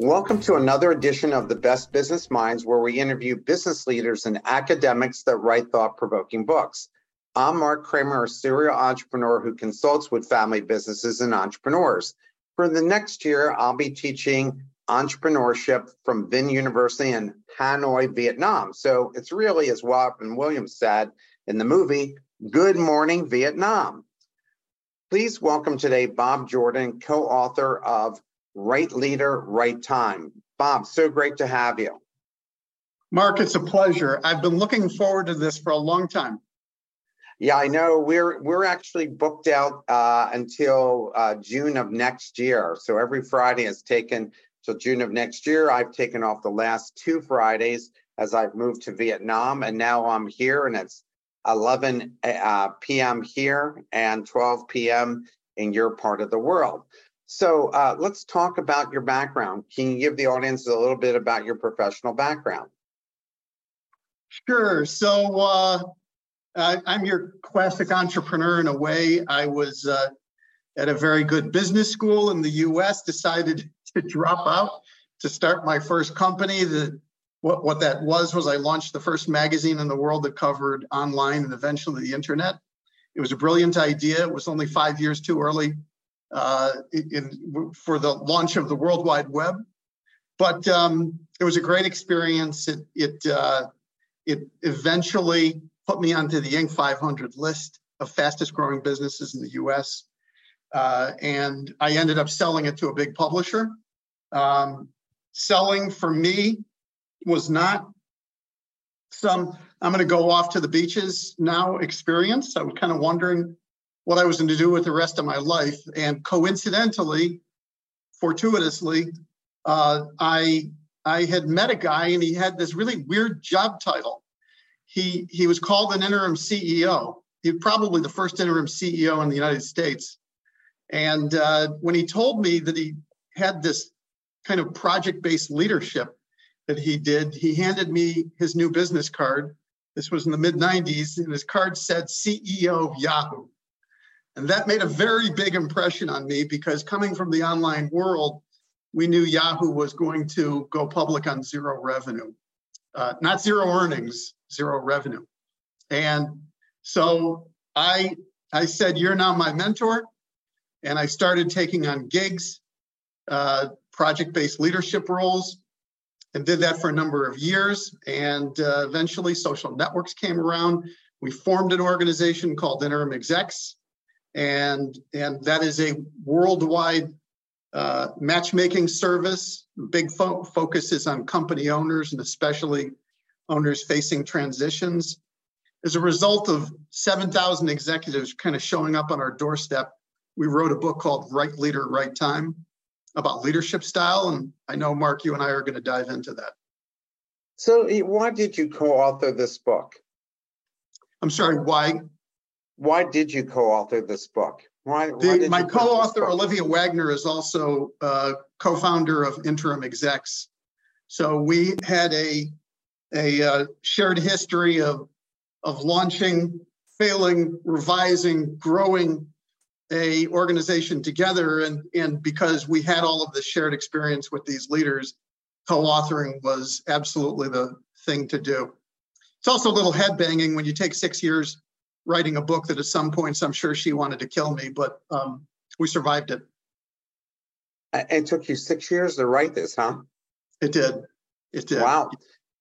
Welcome to another edition of the Best Business Minds, where we interview business leaders and academics that write thought provoking books. I'm Mark Kramer, a serial entrepreneur who consults with family businesses and entrepreneurs. For the next year, I'll be teaching entrepreneurship from VinUniversity in Hanoi, Vietnam. So it's really, as Robin Williams said in the movie, Good Morning Vietnam. Please welcome today Bob Jordan, co author of right leader, right time. Bob, so great to have you. Mark, it's a pleasure. I've been looking forward to this for a long time. Yeah, I know. We're we're actually booked out uh, until uh, June of next year. So every Friday is taken till June of next year. I've taken off the last two Fridays as I've moved to Vietnam, and now I'm here, and it's 11 uh, p.m. here and 12 p.m. in your part of the world. So uh, let's talk about your background. Can you give the audience a little bit about your professional background? Sure. So uh, I'm your classic entrepreneur in a way. I was uh, at a very good business school in the US, decided to drop out to start my first company. The, what, what that was was I launched the first magazine in the world that covered online and eventually the internet. It was a brilliant idea. It was only five years too early uh, in, for the launch of the World Wide Web. But um, it was a great experience. It it uh, it eventually put me onto the Inc. 500 list of fastest growing businesses in the U.S. Uh, and I ended up selling it to a big publisher. Um, selling for me was not some I'm going to go off to the beaches now experience. I was kind of wondering what I was going to do with the rest of my life. And coincidentally, fortuitously, uh, I I had met a guy and he had this really weird job title. He he was called an interim CEO. He was probably the first interim CEO in the United States. And uh, when he told me that he had this kind of project-based leadership that he did, he handed me his new business card. This was in the mid 90s, and his card said CEO of Yahoo. And that made a very big impression on me because coming from the online world, we knew Yahoo was going to go public on zero revenue, uh, not zero earnings, zero revenue. And so I, I said, You're now my mentor. And I started taking on gigs, uh, project based leadership roles, and did that for a number of years. And uh, eventually, social networks came around. We formed an organization called Interim Execs and and that is a worldwide uh, matchmaking service. Big fo- focus is on company owners and especially owners facing transitions. As a result of 7,000 executives kind of showing up on our doorstep, we wrote a book called Right Leader, Right Time about leadership style. And I know, Mark, you and I are going to dive into that. So, why did you co author this book? I'm sorry, why? Why did you co-author this book? Why, why the, my co-author Olivia Wagner is also uh, co-founder of Interim Execs. So we had a a uh, shared history of of launching, failing, revising, growing a organization together, and and because we had all of the shared experience with these leaders, co-authoring was absolutely the thing to do. It's also a little head banging when you take six years writing a book that at some points I'm sure she wanted to kill me, but um, we survived it. It took you six years to write this, huh? It did. It did. Wow.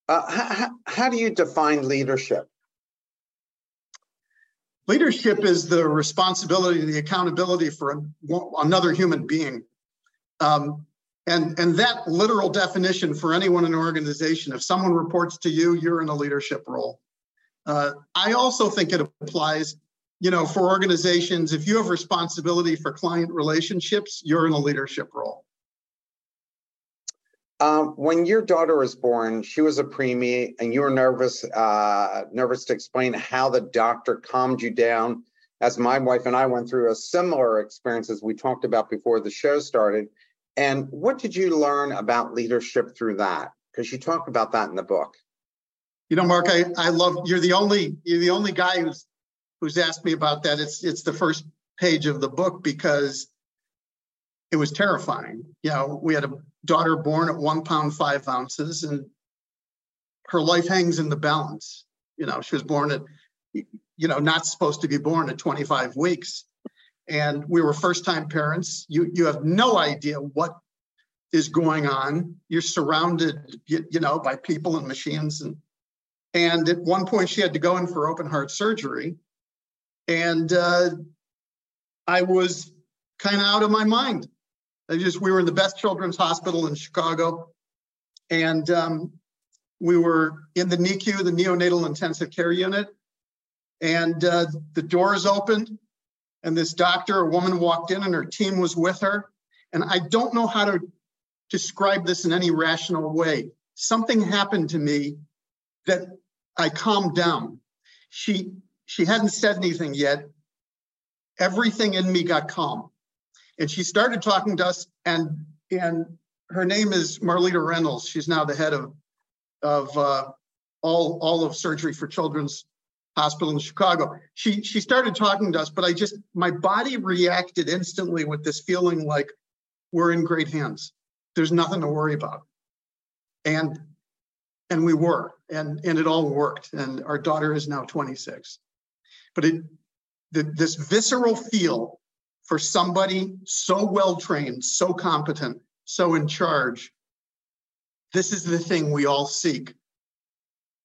Uh, how, how do you define leadership? Leadership is the responsibility, the accountability for a, another human being. Um, and, and that literal definition for anyone in an organization, if someone reports to you, you're in a leadership role. Uh, I also think it applies, you know, for organizations. If you have responsibility for client relationships, you're in a leadership role. Um, when your daughter was born, she was a preemie, and you were nervous, uh, nervous to explain how the doctor calmed you down. As my wife and I went through a similar experience as we talked about before the show started. And what did you learn about leadership through that? Because you talk about that in the book. You know, Mark, I, I love you're the only you're the only guy who's who's asked me about that. It's it's the first page of the book because it was terrifying. You know, we had a daughter born at one pound five ounces, and her life hangs in the balance. You know, she was born at, you know, not supposed to be born at 25 weeks, and we were first time parents. You you have no idea what is going on. You're surrounded, you, you know, by people and machines, and and at one point she had to go in for open heart surgery, and uh, I was kind of out of my mind. I just we were in the best children's hospital in Chicago, and um, we were in the NICU, the neonatal intensive care unit, and uh, the doors opened, and this doctor, a woman, walked in, and her team was with her. And I don't know how to describe this in any rational way. Something happened to me that I calmed down. She she hadn't said anything yet. Everything in me got calm. And she started talking to us and and her name is marlita reynolds. She's now the head of of uh, all all of surgery for children's hospital in chicago. She she started talking to us but i just my body reacted instantly with this feeling like we're in great hands. There's nothing to worry about. And and we were and and it all worked and our daughter is now 26 but it the, this visceral feel for somebody so well trained, so competent, so in charge. This is the thing we all seek,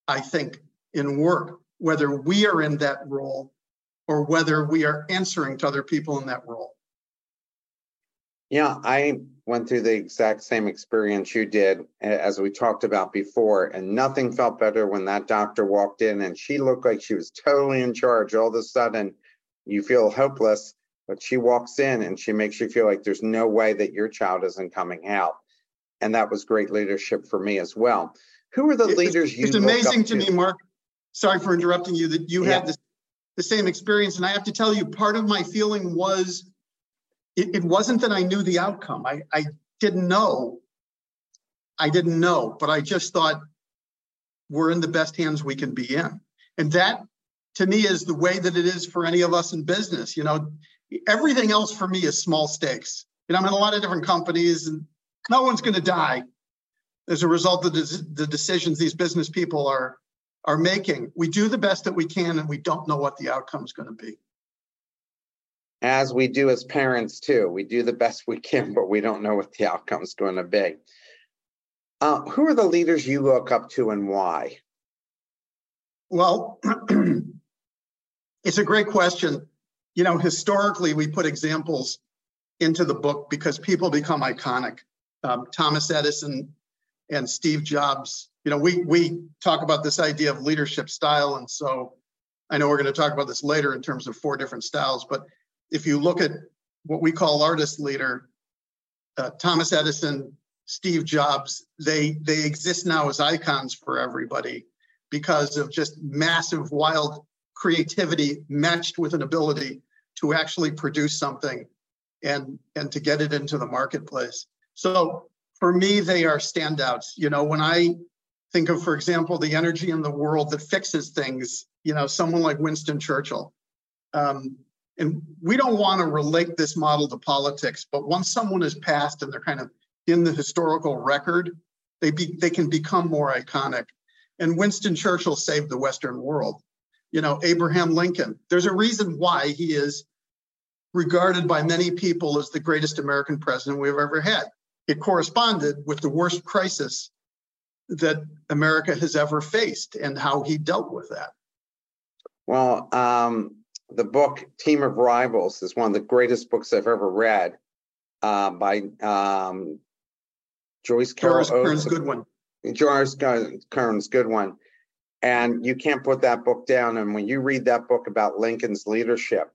I think, in work, whether we are in that role or whether we are answering to other people in that role. Yeah, I went through the exact same experience you did, as we talked about before, and nothing mm-hmm. felt better when that doctor walked in and she looked like she was totally in charge. All of a sudden, you feel hopeless but she walks in and she makes you feel like there's no way that your child isn't coming out. And that was great leadership for me as well. Who are the it's, leaders you? It's amazing to, to, me, Mark. Sorry for interrupting you. That you yeah. had this, the same experience, and I have to tell you, part of my feeling was it, it wasn't that I knew the outcome. I, I didn't know. I didn't know, but I just thought we're in the best hands we can be in, and that to me is the way that it is for any of us in business. You know, everything else for me is small stakes. You know, I'm in a lot of different companies and no one's going to die as a result of the decisions these business people are are making. We do the best that we can and we don't know what the outcome is going to be. As we do as parents too. We do the best we can, but we don't know what the outcome is going to be. Uh, who are the leaders you look up to and why? Well, it's a great question you know, historically, we put examples into the book because people become iconic. Um, Thomas Edison and Steve Jobs. You know, we we talk about this idea of leadership style, and so I know we're going to talk about this later in terms of four different styles. But if you look at what we call artist leader, uh, Thomas Edison, Steve Jobs, they they exist now as icons for everybody because of just massive, wild creativity matched with an ability to actually produce something and and to get it into the marketplace. So for me they are standouts. You know when i think of for example the energy in the world that fixes things you know someone like winston churchill um, and we don't want to relate this model to politics but once someone is passed and they're kind of in the historical record they be they can become more iconic and winston churchill saved the western world you know, Abraham Lincoln. There's a reason why he is regarded by many people as the greatest American president we've ever had. It corresponded with the worst crisis that America has ever faced and how he dealt with that. Well, um, the book Team of Rivals is one of the greatest books I've ever read uh, by um, Joyce Carol Kearns Goodwin. Joyce Kearns Goodwin. And you can't put that book down. And when you read that book about Lincoln's leadership,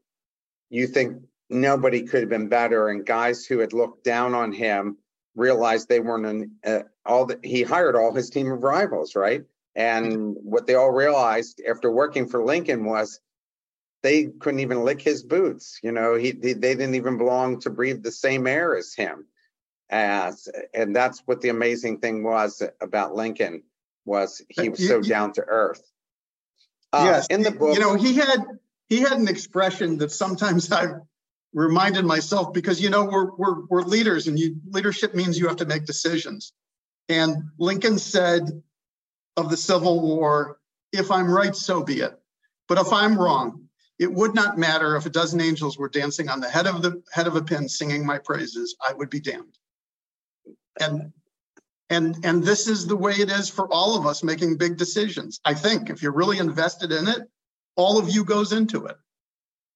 you think nobody could have been better. And guys who had looked down on him realized they weren't an, uh, all the, he hired all his team of rivals, right? And what they all realized after working for Lincoln was they couldn't even lick his boots. You know, he they, they didn't even belong to breathe the same air as him. As and that's what the amazing thing was about Lincoln was he was so down to earth. Uh, yes, in the book, you know, he had he had an expression that sometimes I've reminded myself because you know we're we're we're leaders and you leadership means you have to make decisions. And Lincoln said of the Civil War, if I'm right, so be it. But if I'm wrong, it would not matter if a dozen angels were dancing on the head of the head of a pin singing my praises, I would be damned. And and and this is the way it is for all of us making big decisions. I think if you're really invested in it, all of you goes into it.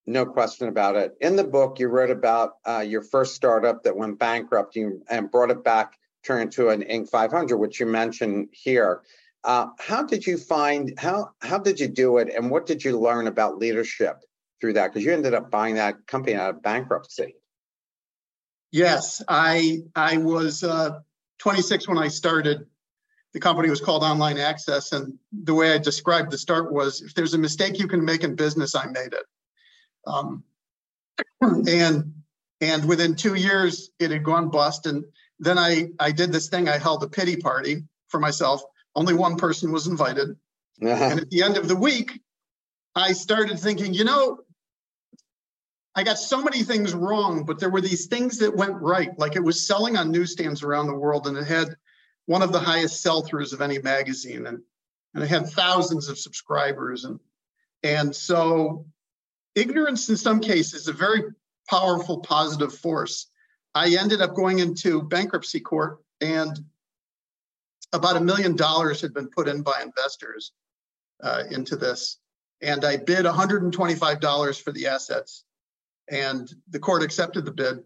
No question about it. In the book, you wrote about uh, your first startup that went bankrupt and brought it back, turned into an Inc. 500, which you mentioned here. Uh, how did you find how how did you do it, and what did you learn about leadership through that? Because you ended up buying that company out of bankruptcy. Yes, I I was uh, 26 when I started. The company was called Online Access, and the way I described the start was: if there's a mistake you can make in business, I made it. Um, and and within two years, it had gone bust. And then I I did this thing. I held a pity party for myself. Only one person was invited. Uh-huh. And at the end of the week, I started thinking, you know, I got so many things wrong, but there were these things that went right. Like it was selling on newsstands around the world, and it had one of the highest sell-throughs of any magazine, and and it had thousands of subscribers, and and so ignorance in some cases is a very powerful positive force. I ended up going into bankruptcy court, and about a million dollars had been put in by investors uh, into this, and I bid $125 for the assets and the court accepted the bid.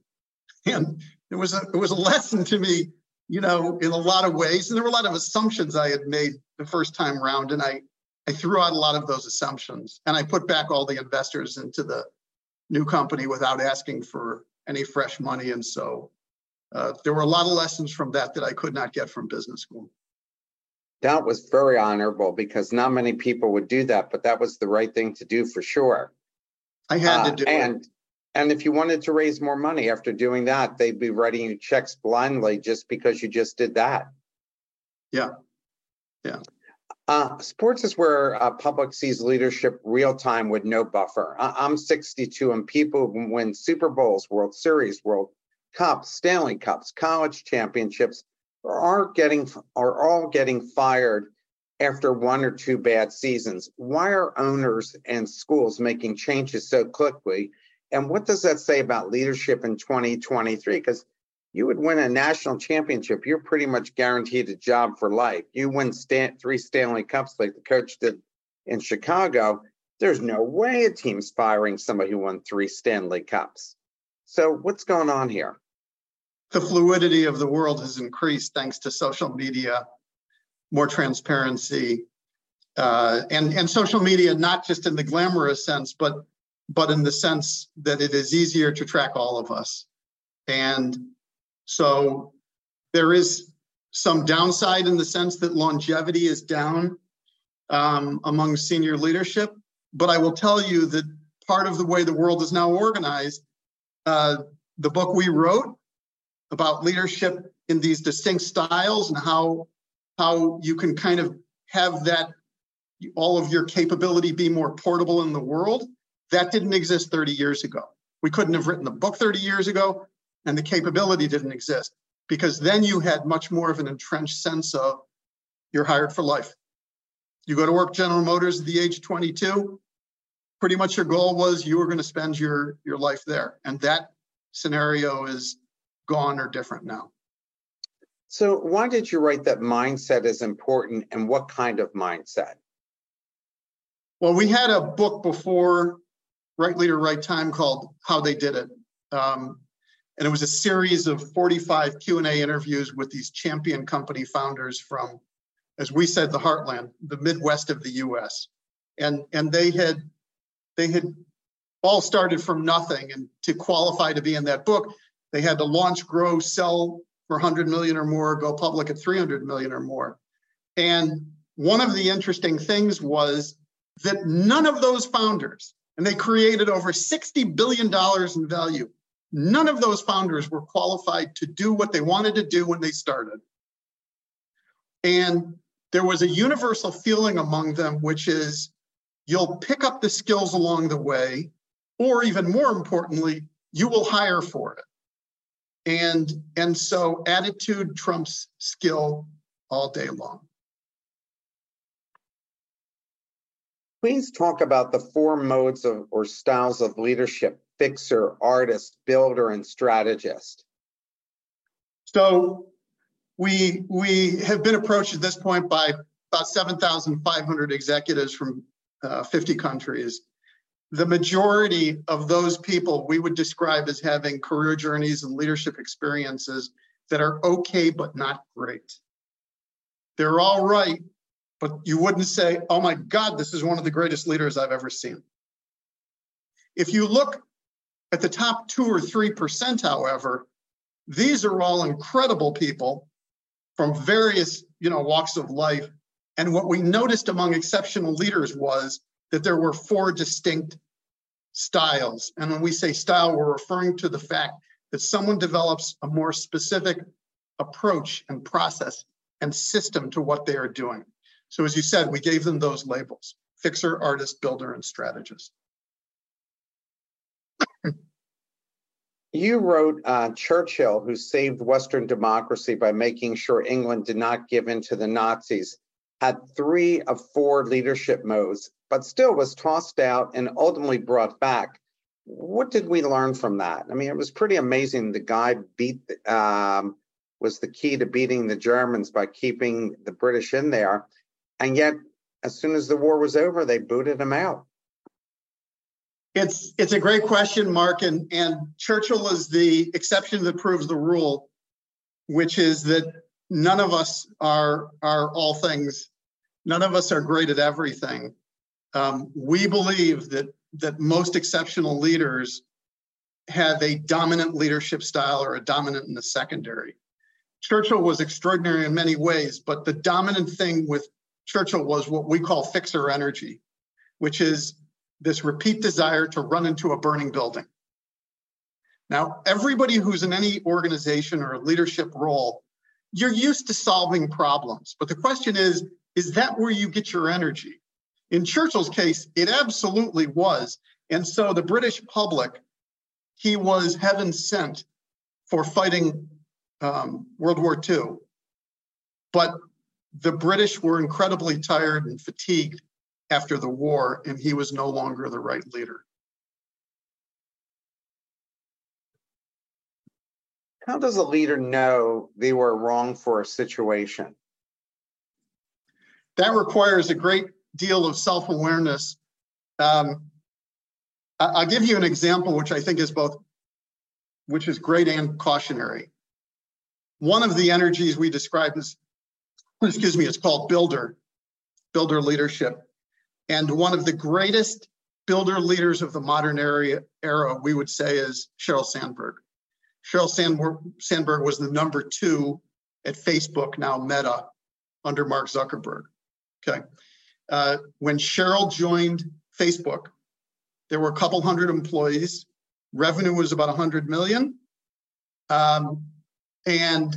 And it was a it was a lesson to me, you know, in a lot of ways. And there were a lot of assumptions I had made the first time round, and I I threw out a lot of those assumptions, and I put back all the investors into the new company without asking for any fresh money. And so uh, there were a lot of lessons from that that I could not get from business school. That was very honorable because not many people would do that, but that was the right thing to do for sure. I had uh, to do and, it. And if you wanted to raise more money after doing that, they'd be writing you checks blindly just because you just did that. Yeah. Yeah. Uh, sports is where uh, public sees leadership real time with no buffer. I- I'm 62, and people win Super Bowls, World Series, World Cups, Stanley Cups, college championships are getting are all getting fired after one or two bad seasons. Why are owners and schools making changes so quickly and what does that say about leadership in 2023? Because you would win a national championship, you're pretty much guaranteed a job for life. You win three Stanley Cups like the coach did in Chicago. There's no way a team's firing somebody who won three Stanley Cups. So, what's going on here? The fluidity of the world has increased thanks to social media, more transparency, uh, and, and social media, not just in the glamorous sense, but but in the sense that it is easier to track all of us. And so there is some downside in the sense that longevity is down um, among senior leadership. But I will tell you that part of the way the world is now organized, uh, the book we wrote about leadership in these distinct styles and how how you can kind of have that all of your capability be more portable in the world that didn't exist 30 years ago. We couldn't have written the book 30 years ago, and the capability didn't exist because then you had much more of an entrenched sense of you're hired for life. You go to work General Motors at the age of 22, pretty much your goal was you were going to spend your, your life there. And that scenario is gone or different now. So, why did you write that mindset is important and what kind of mindset? Well, we had a book before right leader, right time called How They Did It. Um, and it was a series of 45 Q&A interviews with these champion company founders from, as we said, the heartland, the Midwest of the US. And, and they had they had all started from nothing. And to qualify to be in that book, they had to launch, grow, sell for 100 million or more, go public at 300 million or more. And one of the interesting things was that none of those founders, and they created over $60 billion in value, none of those founders were qualified to do what they wanted to do when they started. And there was a universal feeling among them, which is you'll pick up the skills along the way, or even more importantly, you will hire for it. And, and so attitude trumps skill all day long. Please talk about the four modes of or styles of leadership fixer, artist, builder, and strategist. So we we have been approached at this point by about 7,500 executives from uh, 50 countries. The majority of those people we would describe as having career journeys and leadership experiences that are okay but not great. They're all right, but you wouldn't say, oh my God, this is one of the greatest leaders I've ever seen. If you look at the top two or 3%, however, these are all incredible people from various you know, walks of life. And what we noticed among exceptional leaders was that there were four distinct styles. And when we say style, we're referring to the fact that someone develops a more specific approach and process and system to what they are doing. So as you said, we gave them those labels, fixer, artist, builder, and strategist. You wrote uh, Churchill, who saved Western democracy by making sure England did not give in to the Nazis, had three of four leadership modes, but still was tossed out and ultimately brought back. What did we learn from that? I mean, it was pretty amazing. The guy beat um, was the key to beating the Germans by keeping the British in there. And yet, as soon as the war was over, they booted him out. It's it's a great question, Mark, and, and Churchill is the exception that proves the rule, which is that none of us are are all things. None of us are great at everything. Um, we believe that that most exceptional leaders have a dominant leadership style or a dominant in the secondary. Churchill was extraordinary in many ways, but the dominant thing with Churchill was what we call fixer energy, which is this repeat desire to run into a burning building. Now, everybody who's in any organization or a leadership role, you're used to solving problems. But the question is, is that where you get your energy? In Churchill's case, it absolutely was. And so the British public, he was heaven sent for fighting um, World War II. But the British were incredibly tired and fatigued after the war, and he was no longer the right leader. How does a leader know they were wrong for a situation? That requires a great deal of self awareness. Um, I'll give you an example, which I think is both, which is great and cautionary. One of the energies we describe as excuse me, it's called builder, builder leadership. And one of the greatest builder leaders of the modern era, era we would say, is Sheryl Sandberg. Sheryl Sandberg was the number two at Facebook, now Meta, under Mark Zuckerberg. Okay. Uh, when Sheryl joined Facebook, there were a couple hundred employees. Revenue was about 100 million. Um, and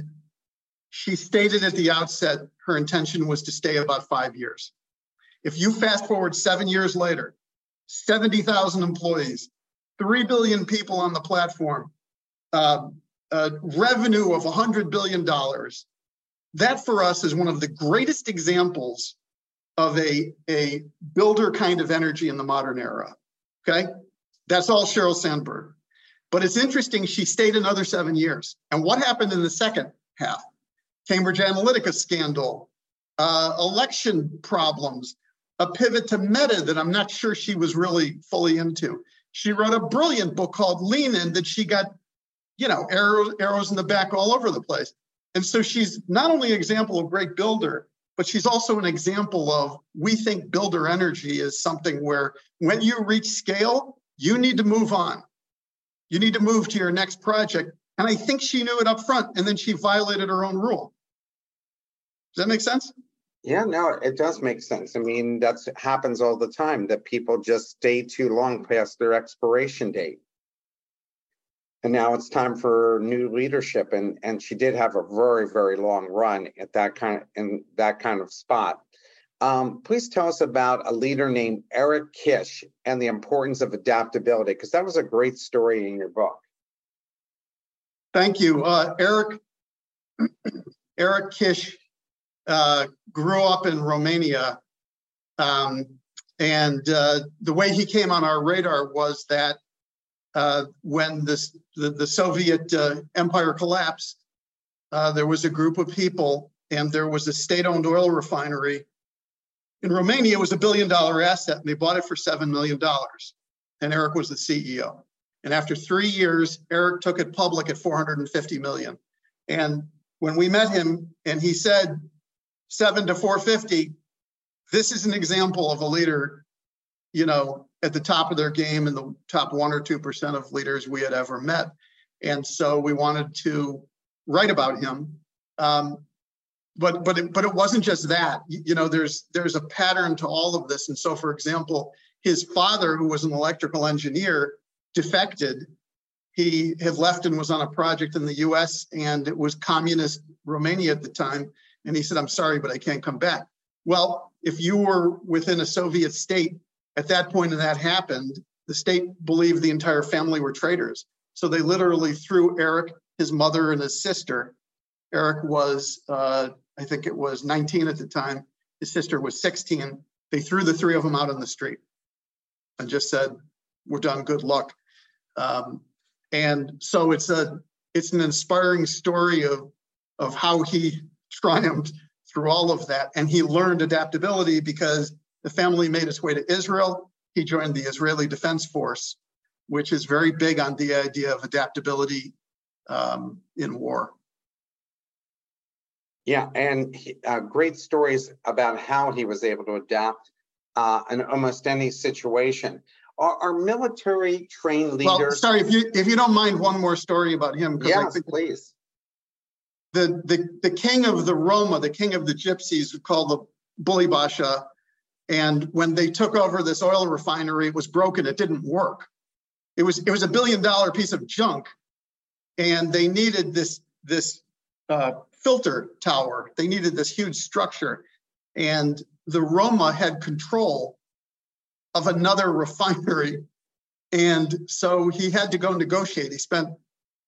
she stated at the outset her intention was to stay about five years. If you fast forward seven years later, 70,000 employees, 3 billion people on the platform, uh, revenue of $100 billion, that for us is one of the greatest examples of a, a builder kind of energy in the modern era. Okay? That's all Sheryl Sandberg. But it's interesting, she stayed another seven years. And what happened in the second half? Cambridge Analytica scandal, uh, election problems, a pivot to meta that I'm not sure she was really fully into. She wrote a brilliant book called Lean In that she got, you know, arrows, arrows in the back all over the place. And so she's not only an example of great builder, but she's also an example of we think builder energy is something where when you reach scale, you need to move on. You need to move to your next project And I think she knew it up front and then she violated her own rule. Does that make sense? Yeah, no, it does make sense. I mean, that happens all the time that people just stay too long past their expiration date. And now it's time for new leadership. And and she did have a very, very long run at that kind of in that kind of spot. Um, please tell us about a leader named Eric Kish and the importance of adaptability, because that was a great story in your book. Thank you. Uh, Eric, Eric Kish uh, grew up in Romania. Um, and uh, the way he came on our radar was that uh, when this, the, the Soviet uh, empire collapsed, uh, there was a group of people and there was a state-owned oil refinery in Romania. It was a billion dollar asset and they bought it for $7 million. And Eric was the CEO. And after three years, Eric took it public at 450 million. And when we met him and he said seven to 450, this is an example of a leader, you know, at the top of their game and the top one or 2% of leaders we had ever met. And so we wanted to write about him. Um, but but it, but it wasn't just that. You know, there's there's a pattern to all of this. And so, for example, his father, who was an electrical engineer, defected. He had left and was on a project in the US, and it was communist Romania at the time. And he said, I'm sorry, but I can't come back. Well, if you were within a Soviet state at that point and that happened, the state believed the entire family were traitors. So they literally threw Eric, his mother, and his sister. Eric was, uh, I think it was 19 at the time. His sister was 16. They threw the three of them out on the street and just said, we're done. Good luck. Um, and so it's a it's an inspiring story of of how he triumphed through all of that, and he learned adaptability because the family made its way to Israel. He joined the Israeli Defense Force, which is very big on the idea of adaptability um, in war. Yeah, and he, uh, great stories about how he was able to adapt uh, in almost any situation. Are, are military trained leaders? Well, sorry if you if you don't mind one more story about him. Yes, please. The, the the king of the Roma, the king of the Gypsies, called the Bulibasha, and when they took over this oil refinery, it was broken. It didn't work. It was it was a billion dollar piece of junk, and they needed this this uh, filter tower. They needed this huge structure, and the Roma had control of another refinery. And so he had to go negotiate. He spent,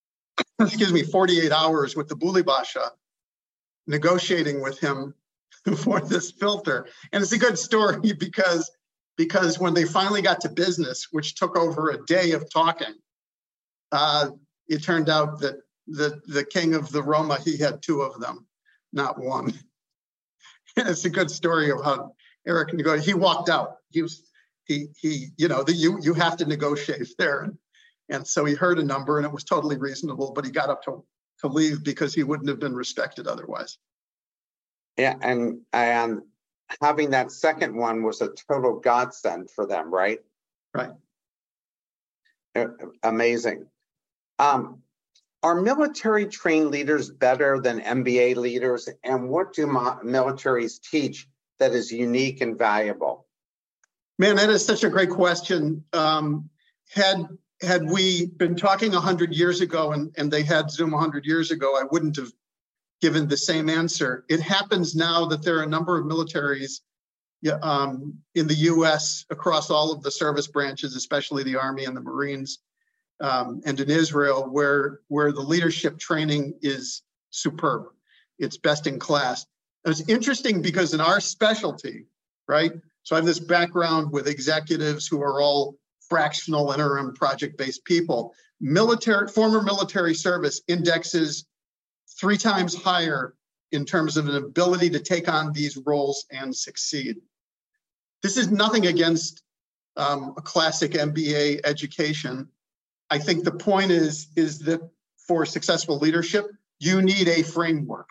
excuse me, 48 hours with the Bulibasha negotiating with him for this filter. And it's a good story because because when they finally got to business, which took over a day of talking, uh, it turned out that the, the king of the Roma, he had two of them, not one. it's a good story of how Eric negotiated. He walked out. He was he he you know the, you you have to negotiate there and, so he heard a number and it was totally reasonable but he got up to to leave because he wouldn't have been respected otherwise yeah and and having that second one was a total godsend for them right? Right. Amazing. Um are military trained leaders better than MBA leaders? And what do militaries teach that is unique and valuable? Man, that is such a great question. Um, had had we been talking 100 years ago and, and they had Zoom 100 years ago, I wouldn't have given the same answer. It happens now that there are a number of militaries um, in the US across all of the service branches, especially the Army and the Marines, um, and in Israel, where, where the leadership training is superb. It's best in class. It's interesting because in our specialty, right, so I have this background with executives who are all fractional interim project based people. Military, former military service indexes three times higher in terms of an ability to take on these roles and succeed. This is nothing against um, a classic MBA education. I think the point is, is that for successful leadership, you need a framework.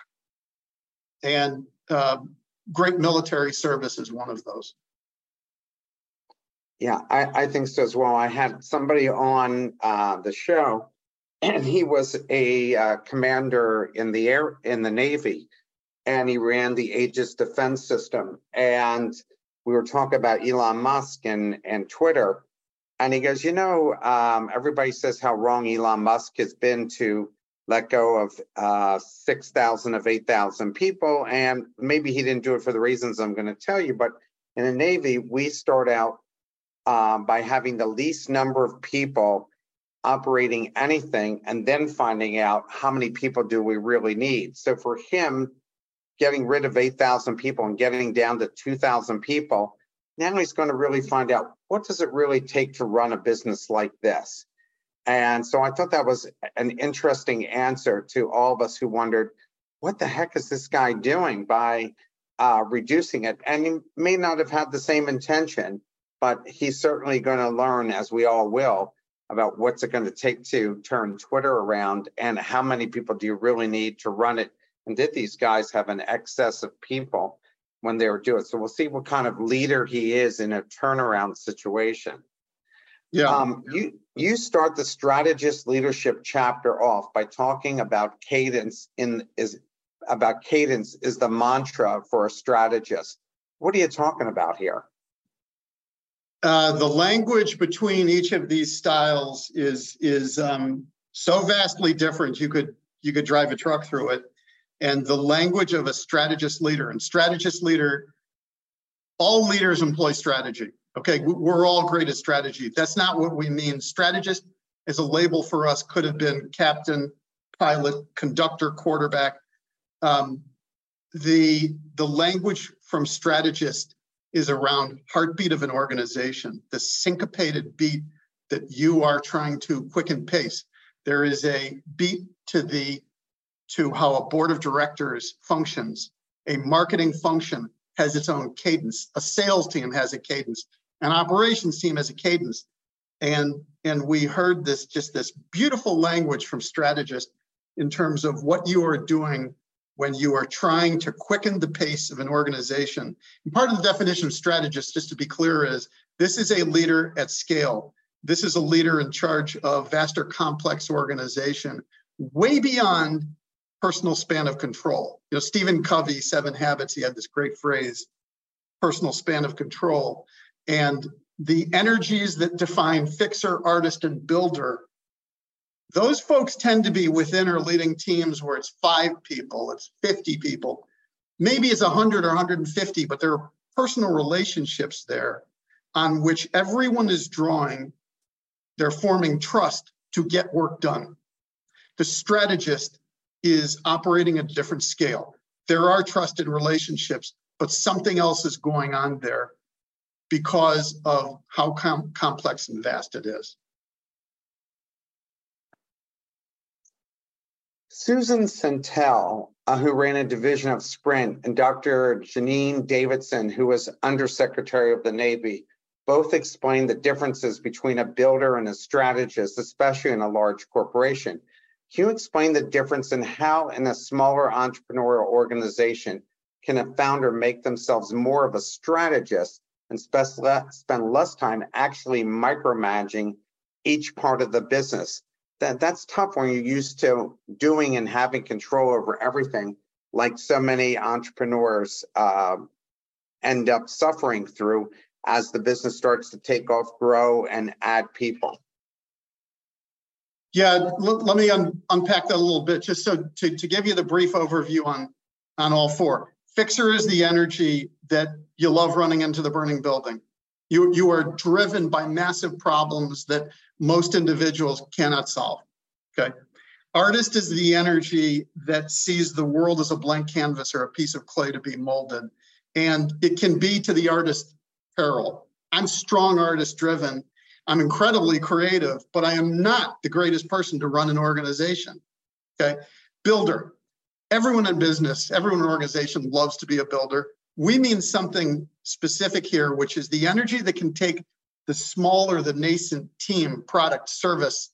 And uh, great military service is one of those. Yeah, I, I think so as well. I had somebody on uh, the show and he was a uh, commander in the air in the Navy, and he ran the Aegis defense system. And we were talking about Elon Musk and and Twitter, and he goes, you know, um, everybody says how wrong Elon Musk has been to let go of uh, 6,000 of 8,000 people. And maybe he didn't do it for the reasons I'm going to tell you. But in the Navy, we start out um, by having the least number of people operating anything and then finding out how many people do we really need. So for him, getting rid of 8,000 people and getting down to 2,000 people, now he's going to really find out what does it really take to run a business like this? And so I thought that was an interesting answer to all of us who wondered, what the heck is this guy doing by uh, reducing it? And he may not have had the same intention, but he's certainly going to learn, as we all will, about what's it going to take to turn Twitter around and how many people do you really need to run it? And did these guys have an excess of people when they were doing it? So we'll see what kind of leader he is in a turnaround situation. Yeah. Um, you you start the strategist leadership chapter off by talking about cadence in is about cadence is the mantra for a strategist. What are you talking about here? Uh, the language between each of these styles is is um, so vastly different. You could you could drive a truck through it, and the language of a strategist leader and strategist leader. All leaders employ strategy. Okay, we're all great at strategy. That's not what we mean. Strategist as a label for us could have been captain, pilot, conductor, quarterback. Um, the the language from strategist is around heartbeat of an organization, the syncopated beat that you are trying to quicken pace. There is a beat to the to how a board of directors functions. A marketing function has its own cadence. A sales team has a cadence. An operations team has a cadence. And and we heard this just this beautiful language from strategists in terms of what you are doing when you are trying to quicken the pace of an organization. And part of the definition of strategist, just to be clear, is this is a leader at scale. This is a leader in charge of vaster complex organization, way beyond personal span of control. You know, Stephen Covey, Seven Habits, he had this great phrase, personal span of control. And the energies that define fixer, artist, and builder those folks tend to be within or leading teams where it's five people, it's 50 people, maybe it's 100 or 150, but there are personal relationships there on which everyone is drawing, they're forming trust to get work done. The strategist is operating at a different scale. There are trusted relationships, but something else is going on there because of how com- complex and vast it is. Susan Centell, uh, who ran a division of Sprint, and Dr. Janine Davidson, who was Undersecretary of the Navy, both explained the differences between a builder and a strategist, especially in a large corporation. Can you explain the difference in how, in a smaller entrepreneurial organization, can a founder make themselves more of a strategist and spend less time actually micromanaging each part of the business? That that's tough when you're used to doing and having control over everything like so many entrepreneurs uh, end up suffering through as the business starts to take off grow and add people. Yeah l- let me un- unpack that a little bit just so to, to give you the brief overview on on all four. Fixer is the energy that you love running into the burning building you, you are driven by massive problems that most individuals cannot solve. Okay. Artist is the energy that sees the world as a blank canvas or a piece of clay to be molded. And it can be to the artist peril. I'm strong artist driven. I'm incredibly creative, but I am not the greatest person to run an organization. Okay. Builder. Everyone in business, everyone in organization loves to be a builder. We mean something specific here, which is the energy that can take the smaller, the nascent team, product, service,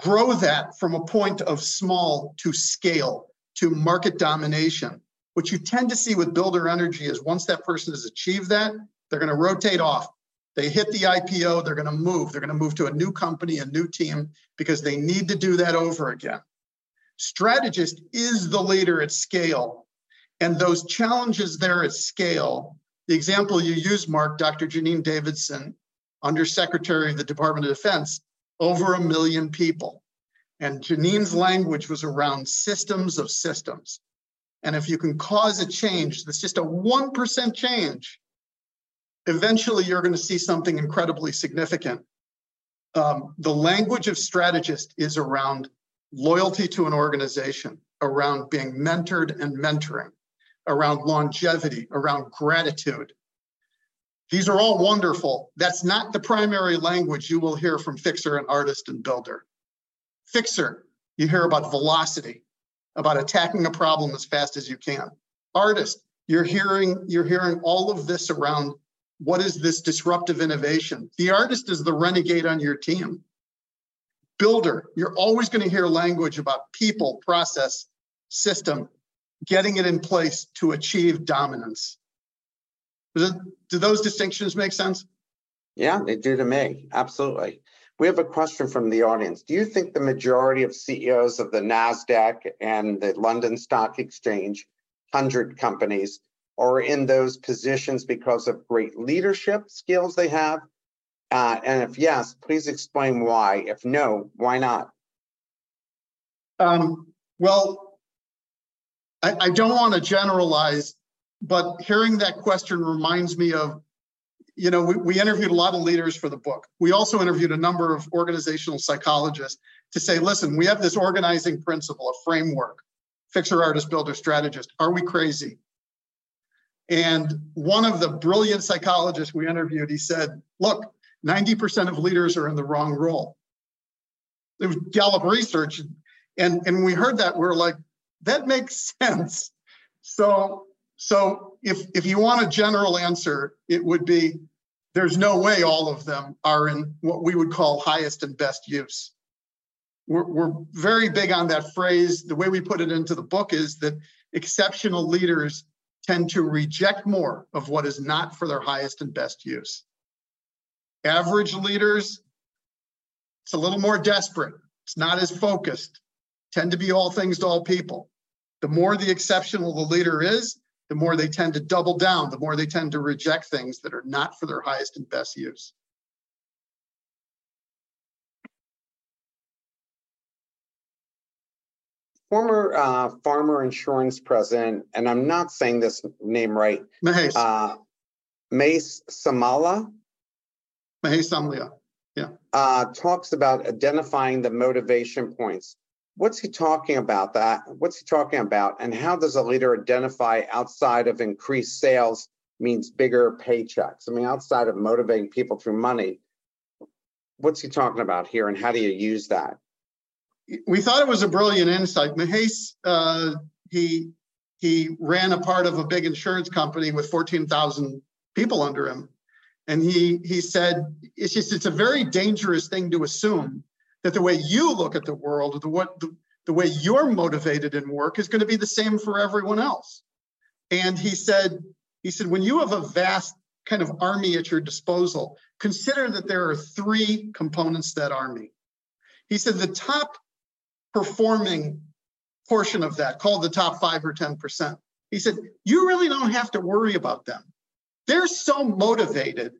grow that from a point of small to scale to market domination. What you tend to see with builder energy is once that person has achieved that, they're going to rotate off They hit the IPO, they're going to move. They're going to move to a new company, a new team, because they need to do that over again. Strategist is the leader at scale. And those challenges there at scale, the example you use, Mark, Dr. Janine Davidson, Undersecretary of the Department of Defense, over a million people. And Janine's language was around systems of systems. And if you can cause a change that's just a 1% change, eventually you're going to see something incredibly significant. Um, the language of strategist is around loyalty to an organization, around being mentored and mentoring, around longevity, around gratitude. These are all wonderful. That's not the primary language you will hear from fixer and artist and builder. Fixer, you hear about velocity, about attacking a problem as fast as you can. Artist, you're hearing you're hearing all of this around what is this disruptive innovation? The artist is the renegade on your team. Builder, you're always going to hear language about people, process, system, getting it in place to achieve dominance. It, Do those distinctions make sense? Yeah, they do to me. Absolutely. We have a question from the audience. Do you think the majority of CEOs of the NASDAQ and the London Stock Exchange, 100 companies, are in those positions because of great leadership skills they have? Uh, and if yes, please explain why. If no, why not? Um, well, I, I don't want to generalize, but hearing that question reminds me of, you know, we, we interviewed a lot of leaders for the book. We also interviewed a number of organizational psychologists to say, listen, we have this organizing principle, a framework, fixer, artist, builder, strategist. Are we crazy? And one of the brilliant psychologists we interviewed, he said, look, 90% of leaders are in the wrong role. It was Gallup research. And, and we heard that, we are like, that makes sense. So, so if, if you want a general answer, it would be there's no way all of them are in what we would call highest and best use. We're, we're very big on that phrase. The way we put it into the book is that exceptional leaders tend to reject more of what is not for their highest and best use. Average leaders, it's a little more desperate. It's not as focused, tend to be all things to all people. The more the exceptional the leader is, the more they tend to double down, the more they tend to reject things that are not for their highest and best use. former uh, farmer insurance president, and I'm not saying this name right. Mahesh. Uh, Mace Samala. Mahesh Samlia. Yeah. Uh, talks about identifying the motivation points. What's he talking about that? What's he talking about? And how does a leader identify outside of increased sales means bigger paychecks? I mean, outside of motivating people through money, what's he talking about here and how do you use that? we thought it was a brilliant insight. Mahesh, uh, he he ran a part of a big insurance company with 14,000 people under him, and he he said it's just it's a very dangerous thing to assume that the way you look at the world, the what the, the way you're motivated in work is going to be the same for everyone else. And he said he said when you have a vast kind of army at your disposal, consider that there are three components to that army. He said the top performing portion of that, called the top five or 10%. He said, You really don't have to worry about them. They're so motivated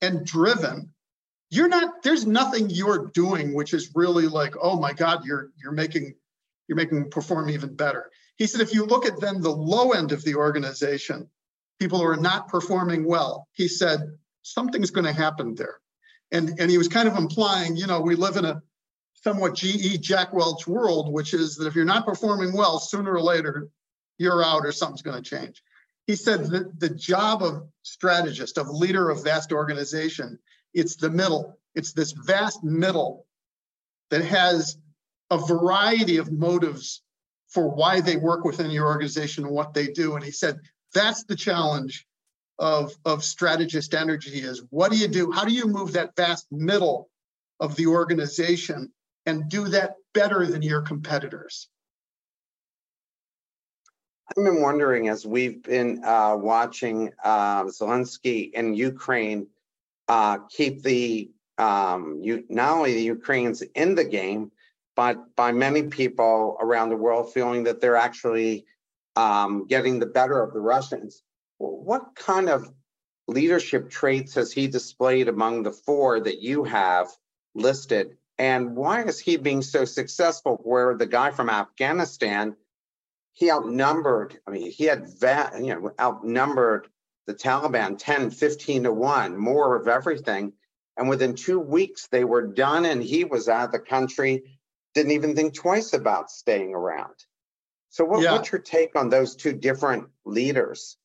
and driven. You're not, there's nothing you're doing which is really like, oh my God, you're you're making you're making them perform even better. He said, if you look at then the low end of the organization, people who are not performing well, he said, something's going to happen there. And, and he was kind of implying, you know, we live in a somewhat GE Jack Welch world, which is that if you're not performing well, sooner or later, you're out or something's going to change. He said that the job of strategist, of leader of vast organization, it's the middle. It's this vast middle that has a variety of motives for why they work within your organization and what they do. And he said that's the challenge of, of strategist energy is what do you do? How do you move that vast middle of the organization and do that better than your competitors? I've been wondering as we've been uh, watching uh, Zelensky in Ukraine, uh, keep the um, you not only the Ukrainians in the game, but by many people around the world feeling that they're actually um, getting the better of the Russians. What kind of leadership traits has he displayed among the four that you have listed? And why is he being so successful? Where the guy from Afghanistan, he outnumbered, I mean, he had, va- you know, outnumbered the Taliban 10, 15 to 1, more of everything. And within two weeks, they were done, and he was out of the country, didn't even think twice about staying around. So, what, yeah. what's your take on those two different leaders?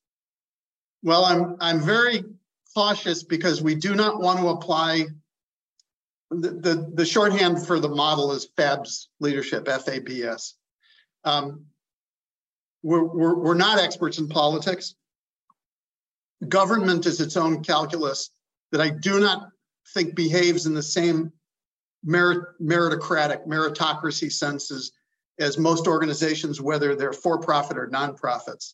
Well, I'm I'm very cautious because we do not want to apply the, the, the shorthand for the model is FABS leadership, F-A-B-S. Um, we're, we're, we're not experts in politics. Government is its own calculus that I do not think behaves in the same merit, meritocratic, meritocracy senses as most organizations, whether they're for-profit or nonprofits.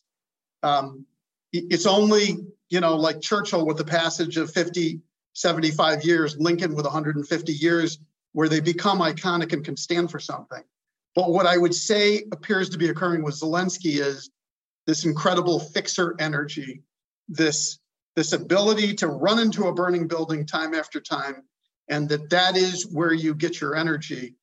Um, it's only, you know, like Churchill with the passage of 50, 75 years, Lincoln with 150 years, where they become iconic and can stand for something. But what I would say appears to be occurring with Zelensky is this incredible fixer energy, this, this ability to run into a burning building time after time, and that that is where you get your energy.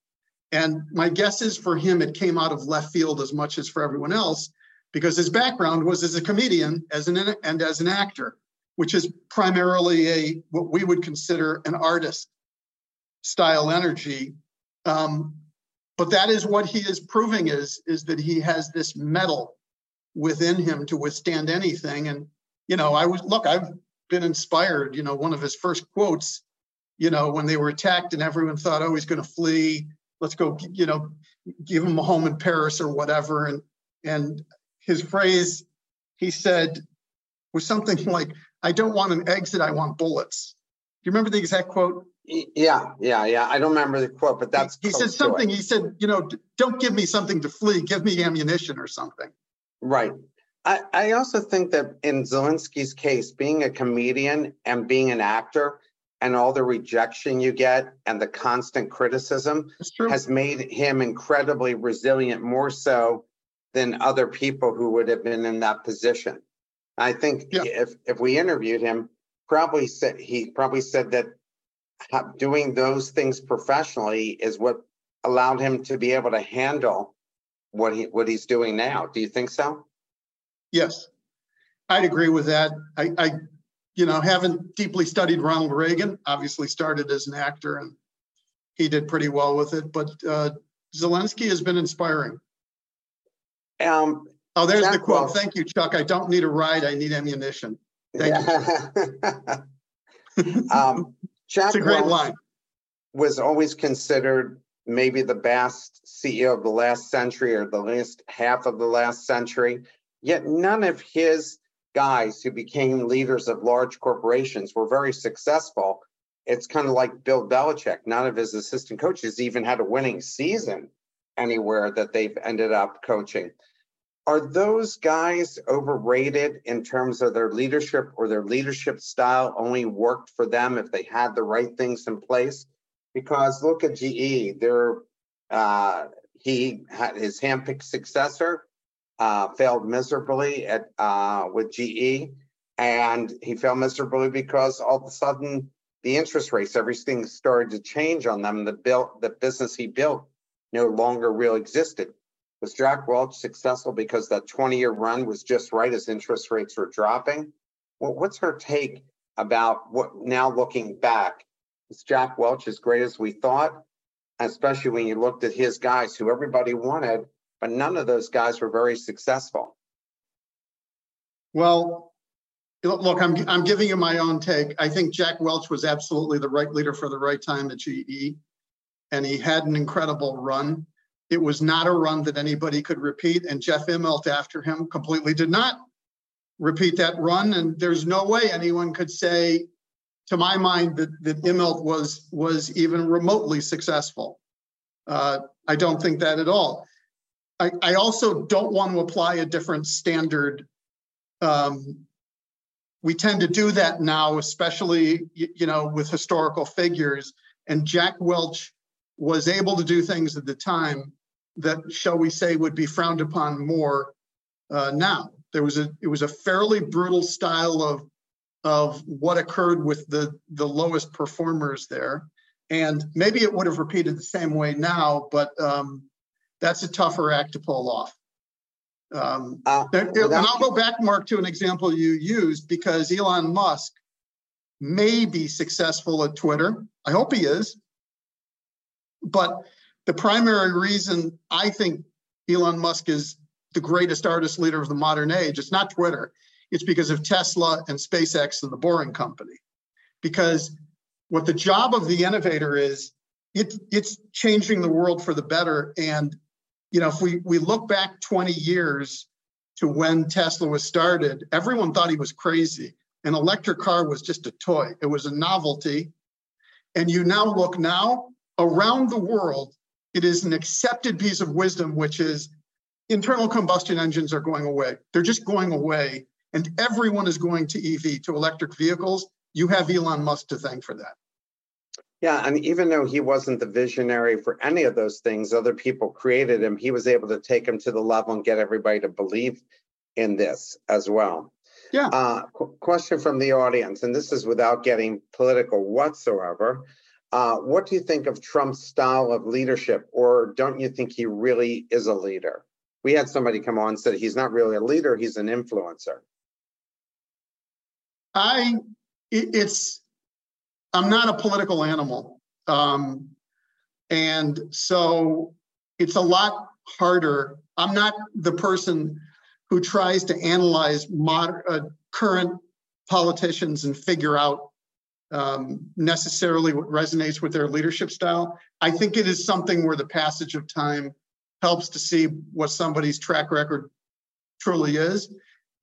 And my guess is for him, it came out of left field as much as for everyone else because his background was as a comedian as an, and as an actor, which is primarily a what we would consider an artist style energy. Um, but that is what he is proving is, is that he has this metal within him to withstand anything. And, you know, I was, look, I've been inspired, you know, one of his first quotes, you know, when they were attacked and everyone thought, oh, he's going to flee. Let's go, you know, give him a home in Paris or whatever. And, and his phrase, he said, was something like, I don't want an exit, I want bullets. Do you remember the exact quote? Yeah, yeah, yeah. I don't remember the quote, but that's. He, he said something. He said, you know, don't give me something to flee, give me ammunition or something. Right. I, I also think that in Zelensky's case, being a comedian and being an actor and all the rejection you get and the constant criticism has made him incredibly resilient, more so than other people who would have been in that position. I think yeah. if if we interviewed him, probably said he probably said that doing those things professionally is what allowed him to be able to handle what he what he's doing now. Do you think so? Yes, I'd agree with that. I, I you know, haven't deeply studied Ronald Reagan. Obviously, started as an actor, and he did pretty well with it. But uh, Zelensky has been inspiring. Um, oh, there's the quote. Thank you, Chuck. I don't need a ride. I need ammunition. Thank yeah. you. um, Jack a great Welch line. was always considered maybe the best CEO of the last century or the last half of the last century. Yet none of his guys who became leaders of large corporations were very successful. It's kind of like Bill Belichick. None of his assistant coaches even had a winning season anywhere that they've ended up coaching. Are those guys overrated in terms of their leadership or their leadership style only worked for them if they had the right things in place? Because look at GE, they uh, he had his handpicked successor uh, failed miserably at uh, with GE, and he failed miserably because all of a sudden the interest rates, everything started to change on them. The built the business he built no longer really existed. Was Jack Welch successful because that 20 year run was just right as interest rates were dropping? Well, what's her take about what now looking back? Is Jack Welch as great as we thought? Especially when you looked at his guys who everybody wanted, but none of those guys were very successful. Well, look, I'm, I'm giving you my own take. I think Jack Welch was absolutely the right leader for the right time at GE and he had an incredible run. It was not a run that anybody could repeat, and Jeff Immelt after him completely did not repeat that run. And there's no way anyone could say, to my mind, that, that Immelt was was even remotely successful. Uh, I don't think that at all. I, I also don't want to apply a different standard um, we tend to do that now, especially you know with historical figures. And Jack Welch was able to do things at the time that, shall we say, would be frowned upon more uh, now. There was a it was a fairly brutal style of of what occurred with the the lowest performers there, and maybe it would have repeated the same way now, but um, that's a tougher act to pull off. Um, uh, and I'll go back, Mark, to an example you used because Elon Musk may be successful at Twitter. I hope he is. But the primary reason I think Elon Musk is the greatest artist leader of the modern age, it's not Twitter. It's because of Tesla and SpaceX and the Boring Company. Because what the job of the innovator is, it, it's changing the world for the better. And you know, if we we look back 20 years to when Tesla was started, everyone thought he was crazy. An electric car was just a toy. It was a novelty. And you now look now around the world, it is an accepted piece of wisdom, which is internal combustion engines are going away. They're just going away. And everyone is going to EV, to electric vehicles. You have Elon Musk to thank for that. Yeah, and even though he wasn't the visionary for any of those things, other people created him. He was able to take him to the level and get everybody to believe in this as well. Yeah. Uh, qu- question from the audience, and this is without getting political whatsoever. Uh, what do you think of Trump's style of leadership, or don't you think he really is a leader? We had somebody come on and said he's not really a leader; he's an influencer. I, it's I'm not a political animal. Um, and so it's a lot harder. I'm not the person who tries to analyze modern, uh, current politicians and figure out um, necessarily what resonates with their leadership style. I think it is something where the passage of time helps to see what somebody's track record truly is.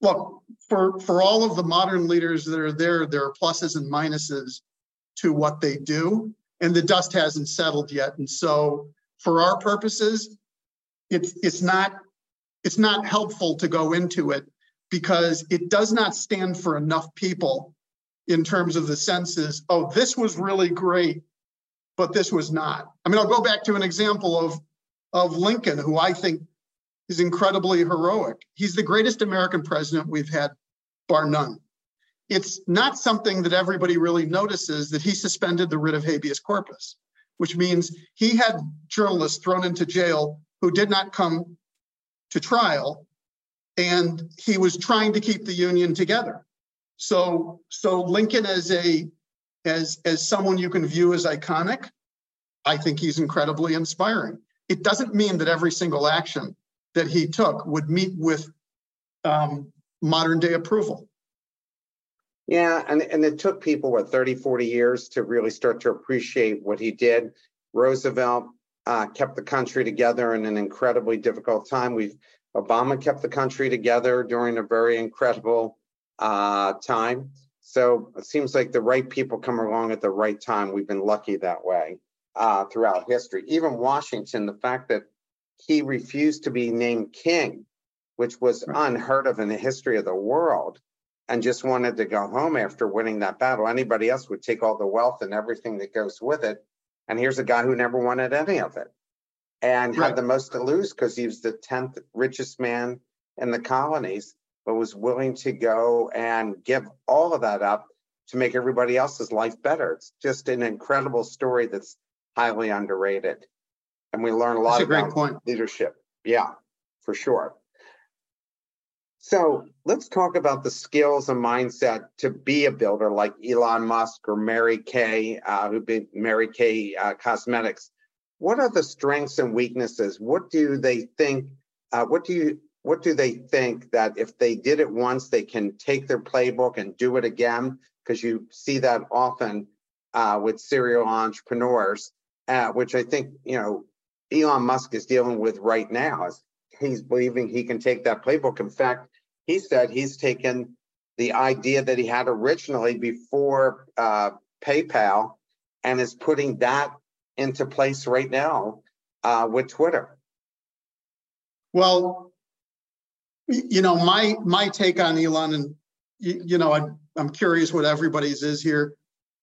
Look, for, for all of the modern leaders that are there, there are pluses and minuses to what they do, and the dust hasn't settled yet. And so, for our purposes, it's it's not it's not helpful to go into it because it does not stand for enough people in terms of the senses. Oh, this was really great, but this was not. I mean, I'll go back to an example of of Lincoln, who I think is incredibly heroic. He's the greatest American president we've had, bar none it's not something that everybody really notices that he suspended the writ of habeas corpus, which means he had journalists thrown into jail who did not come to trial, and he was trying to keep the union together. So, so Lincoln as a as as someone you can view as iconic, I think he's incredibly inspiring. It doesn't mean that every single action that he took would meet with um, modern day approval. Yeah, and, and it took people, what, 30, 40 years to really start to appreciate what he did. Roosevelt uh, kept the country together in an incredibly difficult time. We've Obama kept the country together during a very incredible uh, time. So it seems like the right people come along at the right time. We've been lucky that way uh, throughout history. Even Washington, the fact that he refused to be named king, which was unheard of in the history of the world, and just wanted to go home after winning that battle. Anybody else would take all the wealth and everything that goes with it. And here's a guy who never wanted any of it and right. had the most to lose because he was the 10th richest man in the colonies, but was willing to go and give all of that up to make everybody else's life better. It's just an incredible story that's highly underrated. And we learn a lot that's a about point. leadership. Yeah, for sure. So let's talk about the skills and mindset to be a builder like Elon Musk or Mary Kay, uh, who did Mary Kay uh, Cosmetics. What are the strengths and weaknesses? What do they think? Uh, what do you? What do they think that if they did it once, they can take their playbook and do it again? Because you see that often uh, with serial entrepreneurs, uh, which I think you know Elon Musk is dealing with right now. Is he's believing he can take that playbook. In fact, he said he's taken the idea that he had originally before uh, PayPal and is putting that into place right now uh, with Twitter. Well, you know, my my take on Elon, and you, you know, I I'm curious what everybody's is here.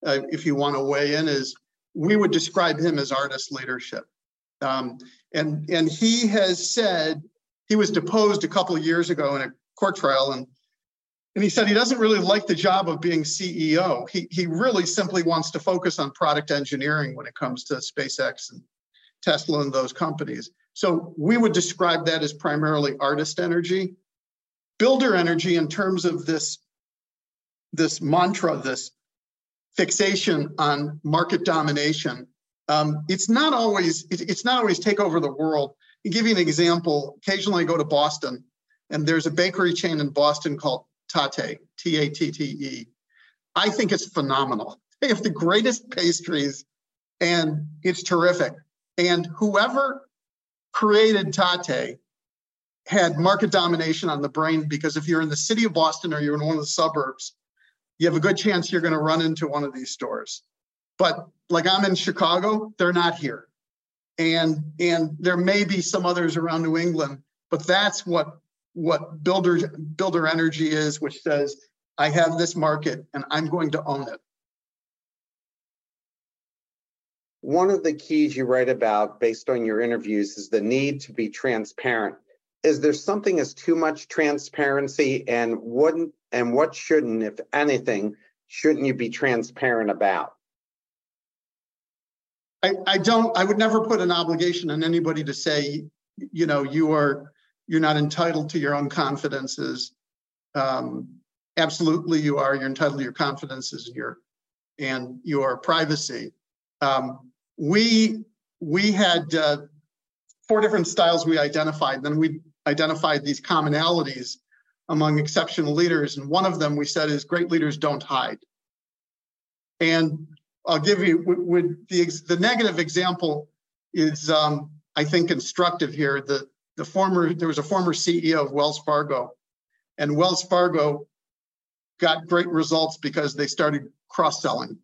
Uh, if you want to weigh in, is we would describe him as artist leadership. Um, and and he has said he was deposed a couple of years ago in a court trial, and and he said he doesn't really like the job of being CEO. He he really simply wants to focus on product engineering when it comes to SpaceX and Tesla and those companies. So we would describe that as primarily artist energy. Builder energy in terms of this, this mantra, this fixation on market domination. Um, it's not always it's not always take over the world. I'll give you an example. Occasionally I go to Boston and there's a bakery chain in Boston called Tatte, T-A-T-T-E. I think it's phenomenal. They have the greatest pastries and it's terrific. And whoever created Tatte had market domination on the brain because if you're in the city of Boston or you're in one of the suburbs, you have a good chance you're going to run into one of these stores. But like I'm in Chicago, they're not here. And and there may be some others around New England, but that's what what builder builder energy is, which says I have this market and I'm going to own it. One of the keys you write about based on your interviews is the need to be transparent. Is there something as too much transparency and wouldn't and what shouldn't, if anything, shouldn't you be transparent about? I, I don't I would never put an obligation on anybody to say, you know, you are you're not entitled to your own confidences. Um, absolutely you are. You're entitled to your confidences and your and your privacy. Um, we we had uh, four different styles we identified. Then we identified these commonalities among exceptional leaders, and one of them we said is great leaders don't hide. And I'll give you the the negative example is um, I think instructive here. The the former there was a former CEO of Wells Fargo, and Wells Fargo got great results because they started cross selling.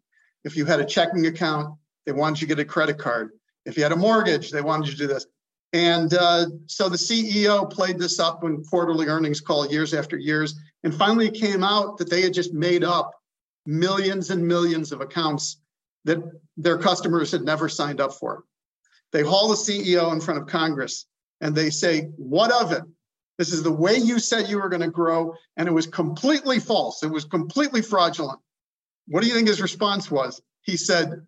If you had a checking account they wanted you to get a credit card. If you had a mortgage, they wanted you to do this. And uh, so the CEO played this up in quarterly earnings call years after years. And finally, it came out that they had just made up millions and millions of accounts that their customers had never signed up for. They haul the CEO in front of Congress and they say, What of it? This is the way you said you were going to grow. And it was completely false. It was completely fraudulent. What do you think his response was? He said,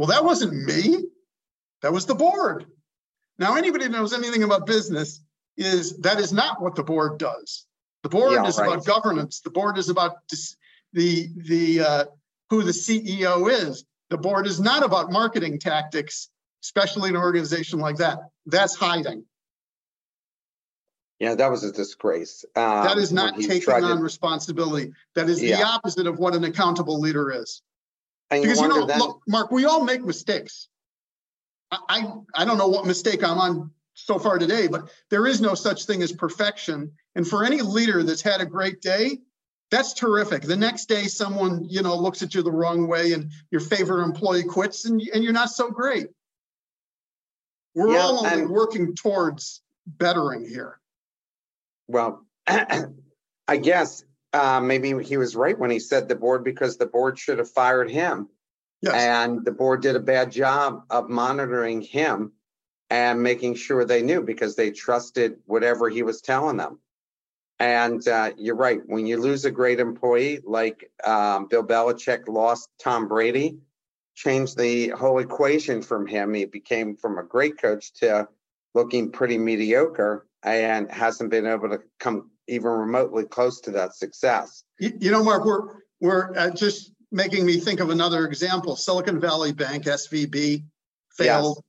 well, that wasn't me. That was the board. Now, anybody that knows anything about business is that is not what the board does. The board yeah, is right. about governance. The board is about the the uh, who the CEO is. The board is not about marketing tactics, especially in an organization like that. That's hiding. Yeah, that was a disgrace. Um, that is not taking on to... responsibility. That is yeah. the opposite of what an accountable leader is. And because you, you know, then, look, Mark, we all make mistakes. I, I I don't know what mistake I'm on so far today, but there is no such thing as perfection. And for any leader that's had a great day, that's terrific. The next day, someone you know looks at you the wrong way, and your favorite employee quits, and and you're not so great. We're yeah, all only working towards bettering here. Well, I guess uh, maybe he was right when he said the board because the board should have fired him. Yes. And the board did a bad job of monitoring him and making sure they knew because they trusted whatever he was telling them. And uh, you're right. When you lose a great employee like um, Bill Belichick lost Tom Brady, changed the whole equation from him. He became from a great coach to looking pretty mediocre and hasn't been able to come even remotely close to that success. You, you know, Mark, we're we're uh, just making me think of another example. Silicon Valley Bank (SVB) failed. Yes.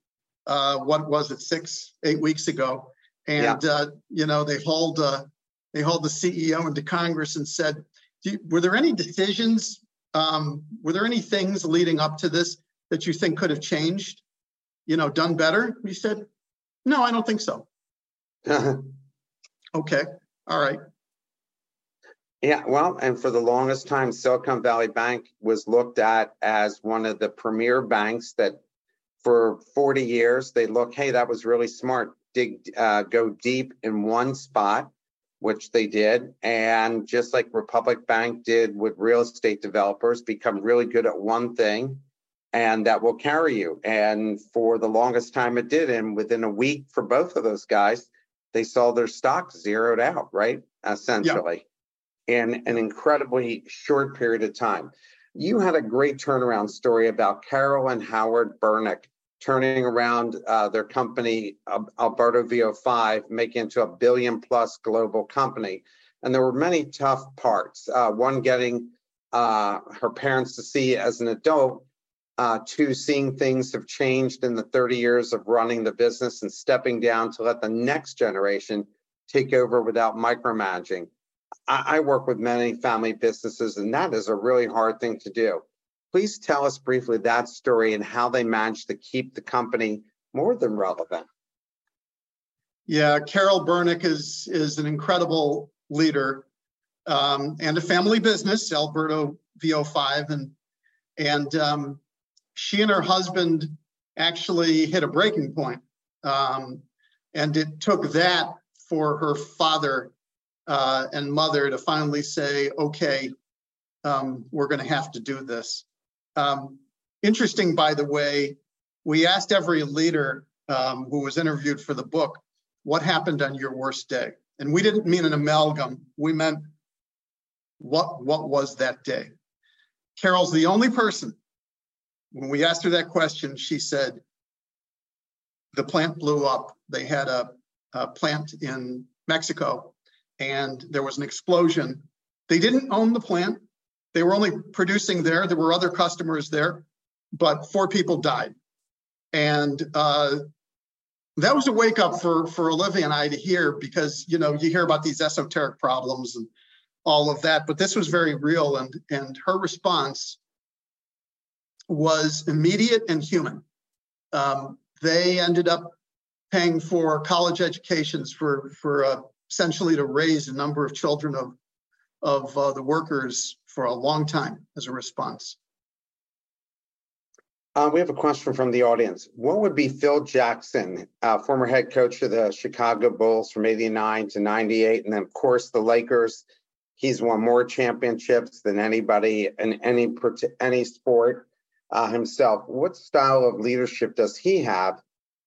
Uh, what was it, six, eight weeks ago? And yeah. uh, you know, they hauled uh, they hauled the CEO into Congress and said, you, "Were there any decisions? Um, were there any things leading up to this that you think could have changed? You know, done better?" He said, "No, I don't think so." okay. All right. Yeah, well, and for the longest time, Silicon Valley Bank was looked at as one of the premier banks that for 40 years they look, hey, that was really smart. Dig, uh, go deep in one spot which they did. And just like Republic Bank did with real estate developers, become really good at one thing and that will carry you. And for the longest time it did. And within a week for both of those guys, they saw their stock zeroed out, right? Essentially, in an incredibly short period of time. You had a great turnaround story about Carol and Howard Bernick turning around uh, their company, Alberto VO5, making into a billion plus global company. And there were many tough parts. Uh, one, getting uh, her parents to see as an adult uh, two, seeing things have changed in the 30 years of running the business and stepping down to let the next generation take over without micromanaging. I, I work with many family businesses, and that is a really hard thing to do. Please tell us briefly that story and how they managed to keep the company more than relevant. Yeah, Carol Bernick is is an incredible leader um, and a family business, Alberto VO5, and and um, she and her husband actually hit a breaking point. Um, and it took that for her father uh, and mother to finally say, okay, um, we're going to have to do this. Um, interesting, by the way, we asked every leader um, who was interviewed for the book, what happened on your worst day? And we didn't mean an amalgam. We meant what, what was that day? Carol's the only person when we asked her that question, she said the plant blew up. They had a, a plant in Mexico and there was an explosion. They didn't own the plant. They were only producing there. There were other customers there, but four people died. And uh, that was a wake up for, for Olivia and I to hear because, you know, you hear about these esoteric problems and all of that, but this was very real. And, and her response was immediate and human. Um, they ended up paying for college educations for for uh, essentially to raise a number of children of of uh, the workers for a long time as a response. Uh, we have a question from the audience. What would be Phil Jackson, uh, former head coach of the Chicago Bulls from 89 to 98, and then, of course, the Lakers? He's won more championships than anybody in any, any sport uh, himself. What style of leadership does he have?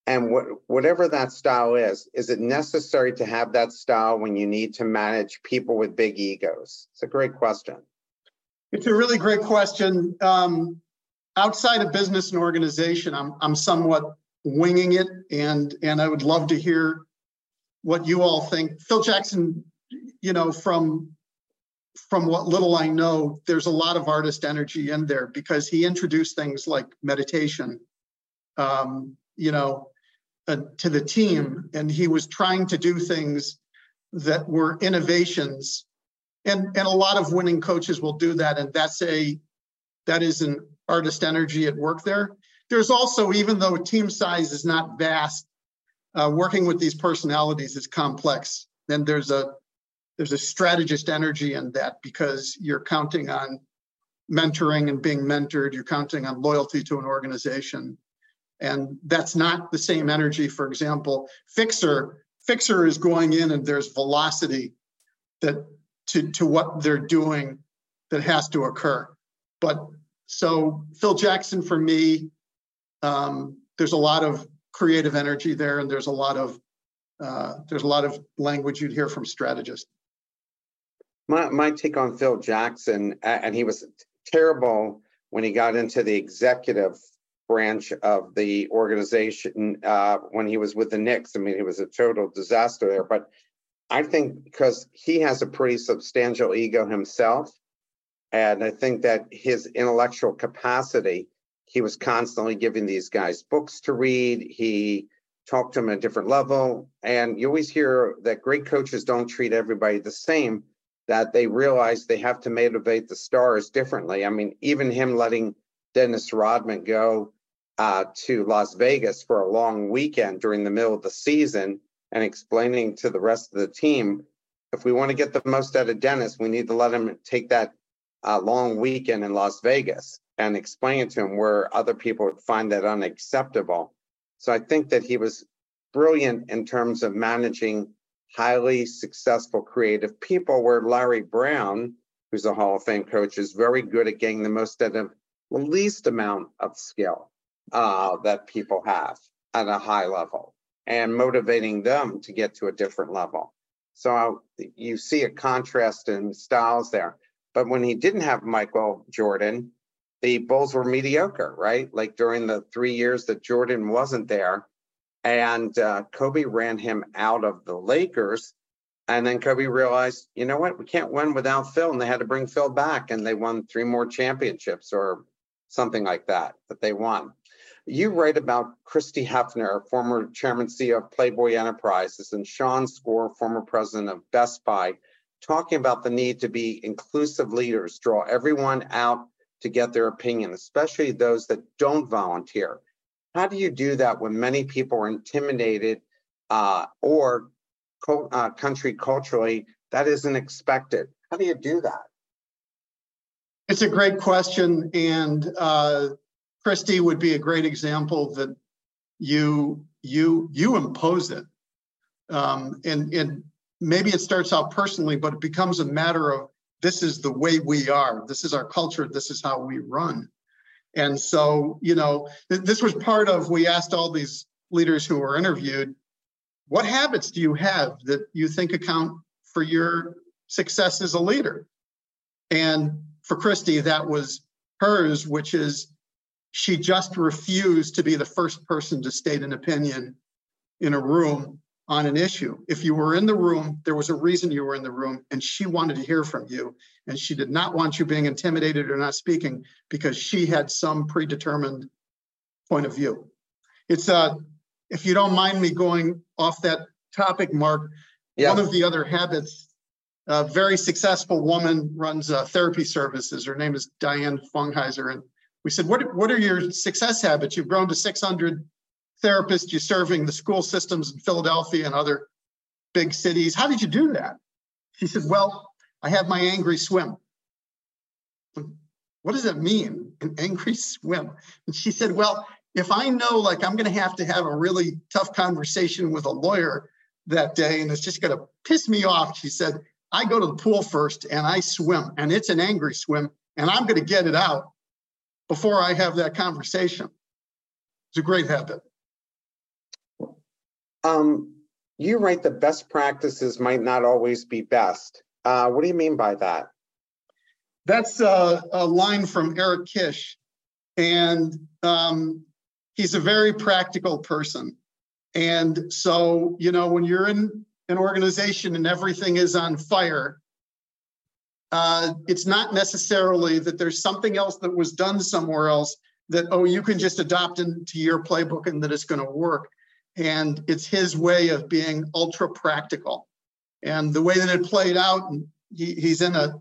And what, whatever that style is, is it necessary to have that style when you need to manage people with big egos? It's a great question. It's a really great question. Um, outside of business and organization, I'm I'm somewhat winging it, and and I would love to hear what you all think. Phil Jackson, you know, from from what little I know, there's a lot of artist energy in there because he introduced things like meditation, um, you know, uh, to the team, and he was trying to do things that were innovations, and and a lot of winning coaches will do that, and that's a that is an artist energy at work there. There's also, even though team size is not vast, uh, working with these personalities is complex. And there's a there's a strategist energy in that because you're counting on mentoring and being mentored you're counting on loyalty to an organization. And that's not the same energy for example fixer fixer is going in and there's velocity that to to what they're doing that has to occur. But so phil jackson for me um, there's a lot of creative energy there and there's a lot of uh, there's a lot of language you'd hear from strategists my, my take on Phil Jackson, and he was terrible when he got into the executive branch of the organization uh, when he was with the Knicks. I mean, he was a total disaster there. But I think because he has a pretty substantial ego himself, and I think that his intellectual capacity, he was constantly giving these guys books to read. He talked to them at a different level. And you always hear that great coaches don't treat everybody the same that they realize they have to motivate the stars differently. I mean, even him letting Dennis Rodman go uh, to Las Vegas for a long weekend during the middle of the season and explaining to the rest of the team if we want to get the most out of Dennis, we need to let him take that uh, long weekend in Las Vegas and explain it to him where other people would find that unacceptable. So I think that he was brilliant in terms of managing highly successful creative people where Larry Brown, who's a Hall of Fame coach, is very good at getting the most out of the least amount of skill uh, that people have at a high level and motivating them to get to a different level. So you see a contrast in styles there. But when he didn't have Michael Jordan, the Bulls were mediocre, right? Like during the three years that Jordan wasn't there, and uh, Kobe ran him out of the Lakers. And then Kobe realized, you know what, we can't win without Phil. And they had to bring Phil back, and they won three more championships or something like that that they won. You write about Christie Hefner, former chairman CEO of Playboy Enterprises, and Shawn Score, former president of Best Buy, talking about the need to be inclusive leaders, draw everyone out to get their opinion, especially those that don't volunteer. How do you do that when many people are intimidated uh, or co- uh, country culturally that isn't expected? How do you do that? It's a great question, and uh, Christie would be a great example that you you you impose it, um, and and maybe it starts out personally, but it becomes a matter of this is the way we are, this is our culture, this is how we run, and so you know th- this was part of we asked all these leaders who were interviewed, what habits do you have that you think account for your success as a leader, and for Christie that was hers, which is she just refused to be the first person to state an opinion in a room on an issue. If you were in the room, there was a reason you were in the room, and she wanted to hear from you. And she did not want you being intimidated or not speaking because she had some predetermined point of view. It's uh, if you don't mind me going off that topic, Mark, yeah. one of the other habits, a very successful woman runs uh, therapy services. Her name is Diane Fungheiser, and we said, what, what are your success habits? You've grown to 600 therapists, you're serving the school systems in Philadelphia and other big cities. How did you do that? She said, well, I have my angry swim. What does that mean, an angry swim? And she said, well, if I know like I'm going to have to have a really tough conversation with a lawyer that day and it's just going to piss me off, she said, I go to the pool first and I swim and it's an angry swim and I'm going to get it out before I have that conversation. It's a great habit. Um, you write the best practices might not always be best. Uh, what do you mean by that? That's a, a line from Eric Kish. And um, he's a very practical person. And so, you know, when you're in an organization and everything is on fire, uh, it's not necessarily that there's something else that was done somewhere else that oh you can just adopt into your playbook and that it's going to work and it's his way of being ultra practical. And the way that it played out and he, he's in a,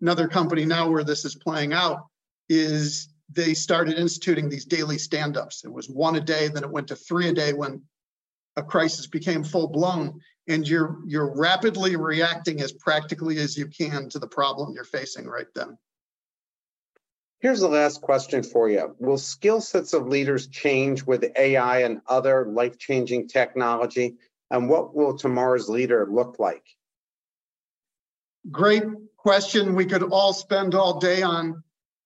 another company now where this is playing out is they started instituting these daily stand-ups. It was one a day then it went to three a day when a crisis became full blown and you're you're rapidly reacting as practically as you can to the problem you're facing right then. Here's the last question for you. Will skill sets of leaders change with AI and other life-changing technology? And what will tomorrow's leader look like? Great question. We could all spend all day on.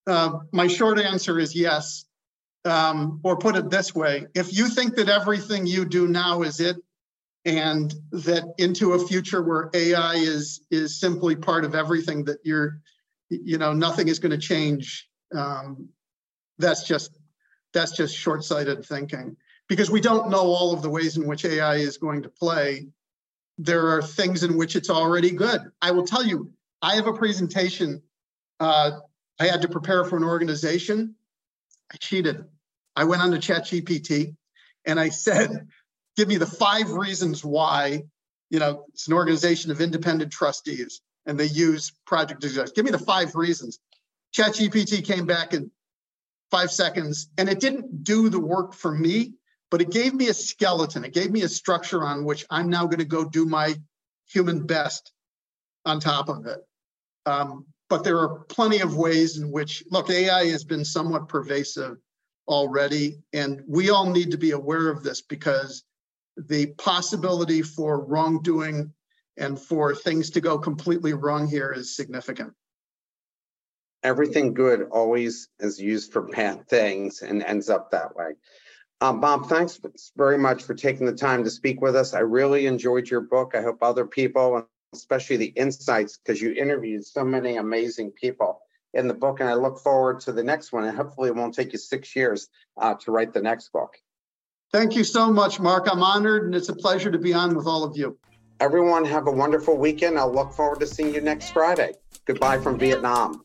Uh, my short answer is yes. Um, or put it this way if you think that everything you do now is it, and that into a future where AI is is simply part of everything that you're, you know, nothing is going to change. Um, that's just that's just short-sighted thinking because we don't know all of the ways in which AI is going to play. There are things in which it's already good. I will tell you, I have a presentation uh, I had to prepare for an organization. I cheated. I went on to ChatGPT and I said, give me the five reasons why, you know, it's an organization of independent trustees and they use project executives. Give me the five reasons. ChatGPT came back in five seconds and it didn't do the work for me, but it gave me a skeleton. It gave me a structure on which I'm now going to go do my human best on top of it. Um, but there are plenty of ways in which, look, AI has been somewhat pervasive already, and we all need to be aware of this because the possibility for wrongdoing and for things to go completely wrong here is significant. Everything good always is used for bad things and ends up that way. Um, Bob, thanks very much for taking the time to speak with us. I really enjoyed your book. I hope other people, especially the insights, because you interviewed so many amazing people in the book, and I look forward to the next one. And hopefully, it won't take you six years uh, to write the next book. Thank you so much, Mark. I'm honored, and it's a pleasure to be on with all of you. Everyone, have a wonderful weekend. I'll look forward to seeing you next Friday. Goodbye from Vietnam.